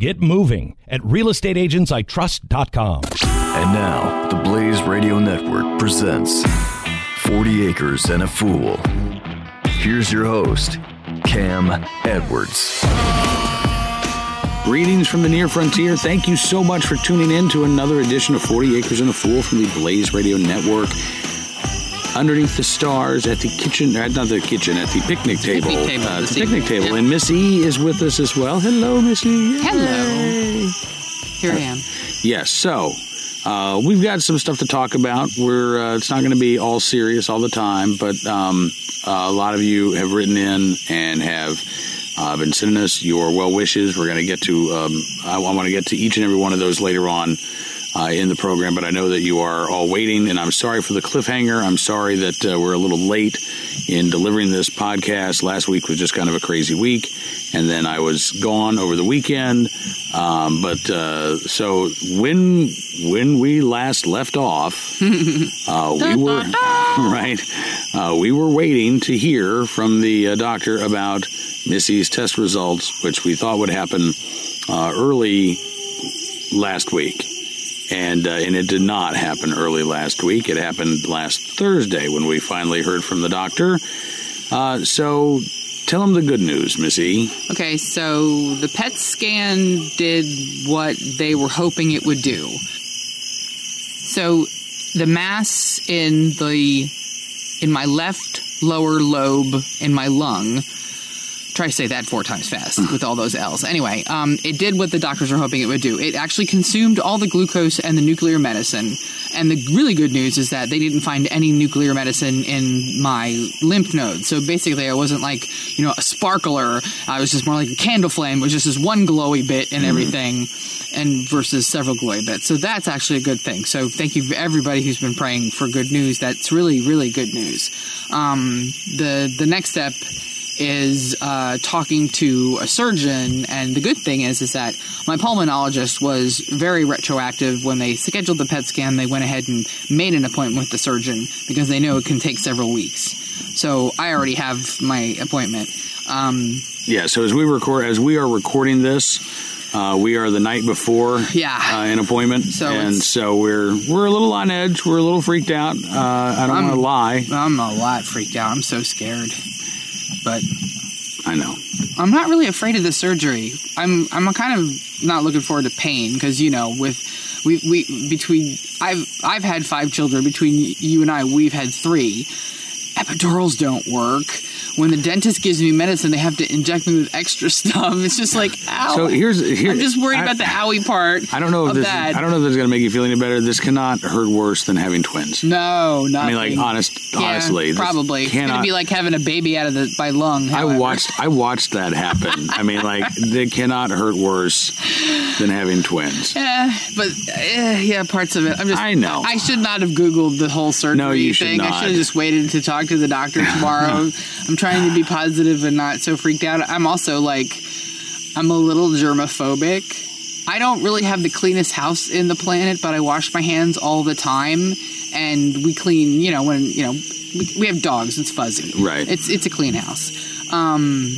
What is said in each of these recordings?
Get moving at realestateagentsitrust.com. And now, the Blaze Radio Network presents 40 Acres and a Fool. Here's your host, Cam Edwards. Greetings from the near frontier. Thank you so much for tuning in to another edition of 40 Acres and a Fool from the Blaze Radio Network. Underneath the stars at the kitchen, uh, not the kitchen, at the picnic table. Picnic table uh, the picnic table. yeah. And Miss E is with us as well. Hello, Miss E. Hello. Here I am. Yes, so uh, we've got some stuff to talk about. We're uh, it's not going to be all serious all the time, but um, uh, a lot of you have written in and have uh, been sending us your well wishes. We're going to get to um, I, I want to get to each and every one of those later on. Uh, in the program, but I know that you are all waiting, and I'm sorry for the cliffhanger. I'm sorry that uh, we're a little late in delivering this podcast. Last week was just kind of a crazy week, and then I was gone over the weekend. Um, but uh, so when when we last left off, uh, we were right. Uh, we were waiting to hear from the uh, doctor about Miss E's test results, which we thought would happen uh, early last week. And, uh, and it did not happen early last week. It happened last Thursday when we finally heard from the doctor. Uh, so tell them the good news, Missy. Okay, so the PET scan did what they were hoping it would do. So the mass in the in my left lower lobe in my lung. Try to say that four times fast with all those L's. Anyway, um, it did what the doctors were hoping it would do. It actually consumed all the glucose and the nuclear medicine. And the really good news is that they didn't find any nuclear medicine in my lymph nodes. So basically, I wasn't like, you know, a sparkler. I was just more like a candle flame, it was just this one glowy bit and everything, and versus several glowy bits. So that's actually a good thing. So thank you everybody who's been praying for good news. That's really, really good news. Um, the the next step is uh, talking to a surgeon, and the good thing is is that my pulmonologist was very retroactive. When they scheduled the PET scan, they went ahead and made an appointment with the surgeon because they know it can take several weeks. So I already have my appointment. Um, Yeah. So as we record, as we are recording this, uh, we are the night before Yeah. uh, an appointment, So and so we're we're a little on edge. We're a little freaked out. Uh, I don't want to lie. I'm a lot freaked out. I'm so scared, but I know. I'm not really afraid of the surgery. I'm I'm kind of not looking forward to pain because you know with we we between I've I've had five children between you and I we've had three. Epidurals don't work. When the dentist gives me medicine, they have to inject me with extra stuff. It's just like ow. So here's here. I'm just worried I- about the owie part. I don't know if this. that. I don't know if this is going to make you feel any better. This cannot hurt worse than having twins. No, not. I mean, like honest, yeah, honestly, probably. It's cannot. gonna be like having a baby out of the by lung. I watched. I watched that happen. I mean, like they cannot hurt worse than having twins. Yeah, but eh, yeah, parts of it. I'm just. I know. I should not have Googled the whole surgery No, you should thing. I should have just waited to talk to the doctor tomorrow. I'm trying to be positive and not so freaked out. I'm also like, I'm a little germophobic. I don't really have the cleanest house in the planet, but I wash my hands all the time, and we clean. You know, when you know we, we have dogs, it's fuzzy. Right. It's it's a clean house. Um,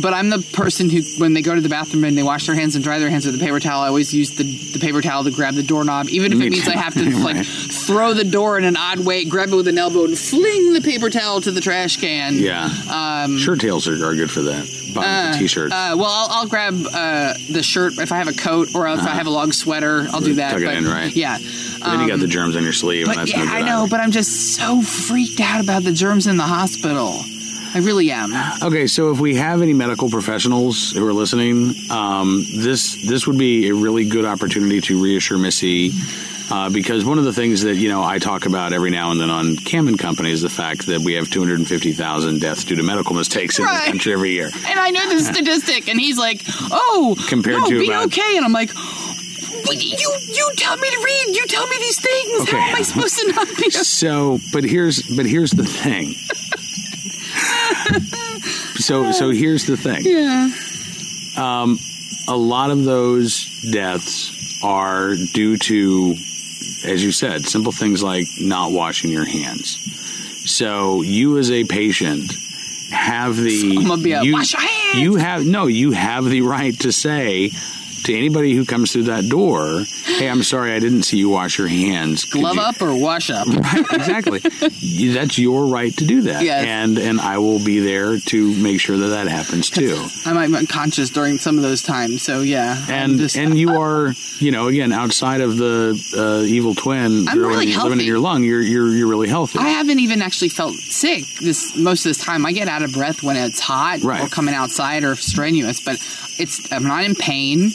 but I'm the person who, when they go to the bathroom and they wash their hands and dry their hands with a paper towel, I always use the, the paper towel to grab the doorknob, even if Me it means too. I have to like throw the door in an odd way, grab it with an elbow, and fling the paper towel to the trash can. Yeah. Shirt tails are, are good for that. Bottom t-shirts. Um, Uh, well, I'll, I'll grab uh, the shirt if I have a coat, or if I have a long sweater, I'll do that. Uh-huh. Tuck it but, in, right. Yeah. then you got the germs on your sleeve, and But that's yeah, no I know, either. but I'm just so freaked out about the germs in the hospital. I really am. Okay, so if we have any medical professionals who are listening, um, this this would be a really good opportunity to reassure Missy. Uh, because one of the things that you know I talk about every now and then on Cam and Company is the fact that we have 250,000 deaths due to medical mistakes in Right. this country every year. And I know the statistic, and he's like, "Oh, Compared no, to be about- okay," and I'm like, you you tell me to read. You tell me these things. Okay. How am I supposed to not be? So, but here's but here's the thing. so so here's the thing. yeah. Um, a lot of those deaths are due to, as you said, simple things like not washing your hands. So you, as a patient, have the I'm gonna be a, you, "Wash your hands!" you have no, you have the right to say to anybody who comes through that door, "Hey, I'm sorry, I didn't see you wash your hands. Could Glove you-" up or wash up. Right, exactly. That's your right to do that, Yes. and and I will be there to make sure that that happens too. I might be unconscious during some of those times. So yeah. And just- and you are you know again outside of the uh, evil twin I'm really living in your lung you're you're you're really healthy I haven't even actually felt sick this most of this time. I get out of breath when it's hot Right. or coming outside or strenuous, but it's I'm not in pain.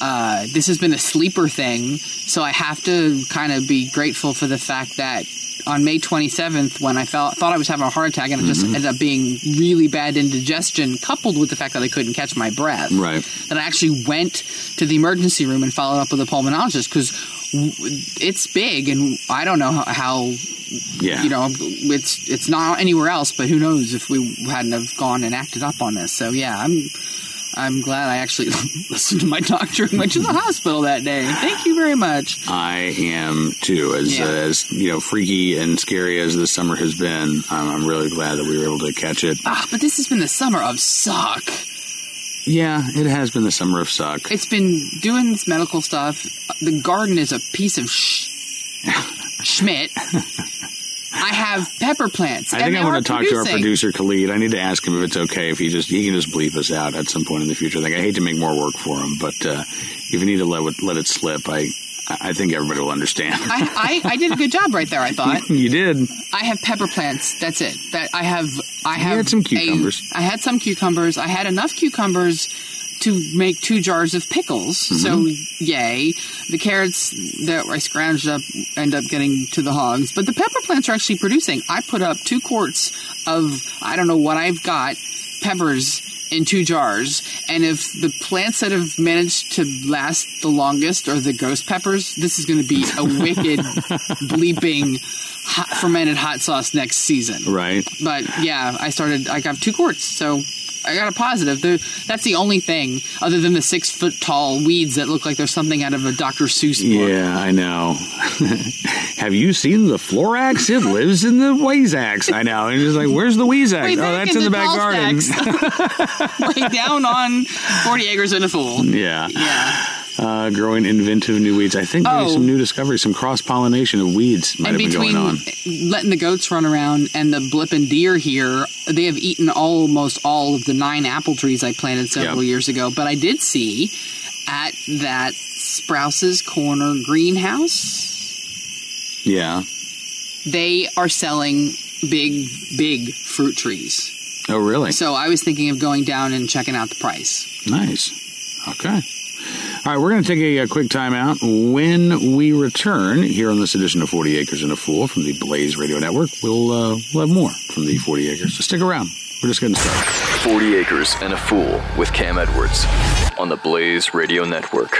Uh, this has been a sleeper thing, so I have to kind of be grateful for the fact that on May 27th, when I felt thought I was having a heart attack and it just Mm-hmm. ended up being really bad indigestion, coupled with the fact that I couldn't catch my breath, right. that I actually went to the emergency room and followed up with a pulmonologist because it's big and I don't know how, how yeah. you know it's it's not anywhere else but who knows if we hadn't have gone and acted up on this. So yeah i'm i'm glad i actually listened to my doctor and went to the hospital that day. Thank you very much. I am too. As Yeah. uh, as you know freaky and scary as this summer has been I'm, I'm really glad that we were able to catch it. Ah, but this has been the summer of suck. Yeah it has been the summer of suck. It's been doing this medical stuff. The garden is a piece of sh- schmidt i have pepper plants I think I want to talk to our producer Khalid. I need to ask him if it's okay if he just he can just bleep us out at some point in the future. Like I hate to make more work for him, but uh, if you need to let it, let it slip, I I think everybody will understand. I, I, I did a good job right there i thought you did. I have pepper plants. That's it. That I have. I have. had some cucumbers. I had some cucumbers. I had enough cucumbers to make two jars of pickles. Mm-hmm. So yay! The carrots that I scrounged up end up getting to the hogs. But the pepper plants are actually producing. I put up two quarts of I don't know what I've got peppers in two jars. And if the plants that have managed to last the longest are the ghost peppers, this is going to be a wicked bleeping hot, fermented hot sauce next season. Right. But yeah, I started. I got two quarts, so I got a positive. That's the only thing other than the six foot tall weeds that look like there's something out of a Dr. Seuss book. Yeah, I know. Have you seen the Lorax? It lives in the Weezax. I know. And he's like, where's the Weezax? Way oh, that's in the back garden. right down on 40 acres and a fool. yeah. Yeah. Uh, growing inventive new weeds. I think maybe Oh. some new discoveries, some cross pollination of weeds might and have been between going on. letting the goats run around and the blipping deer here, they have eaten almost all of the nine apple trees I planted several Yep. years ago. But I did see at that Sprouse's Corner greenhouse, Yeah. they are selling big, big fruit trees. Oh, really? So I was thinking of going down and checking out the price. Nice. Okay. All right, we're going to take a, a quick timeout. When we return here on this edition of 40 Acres and a Fool from the Blaze Radio Network, we'll, uh, we'll have more from the 40 Acres. So stick around. We're just getting started. 40 Acres and a Fool with Cam Edwards on the Blaze Radio Network.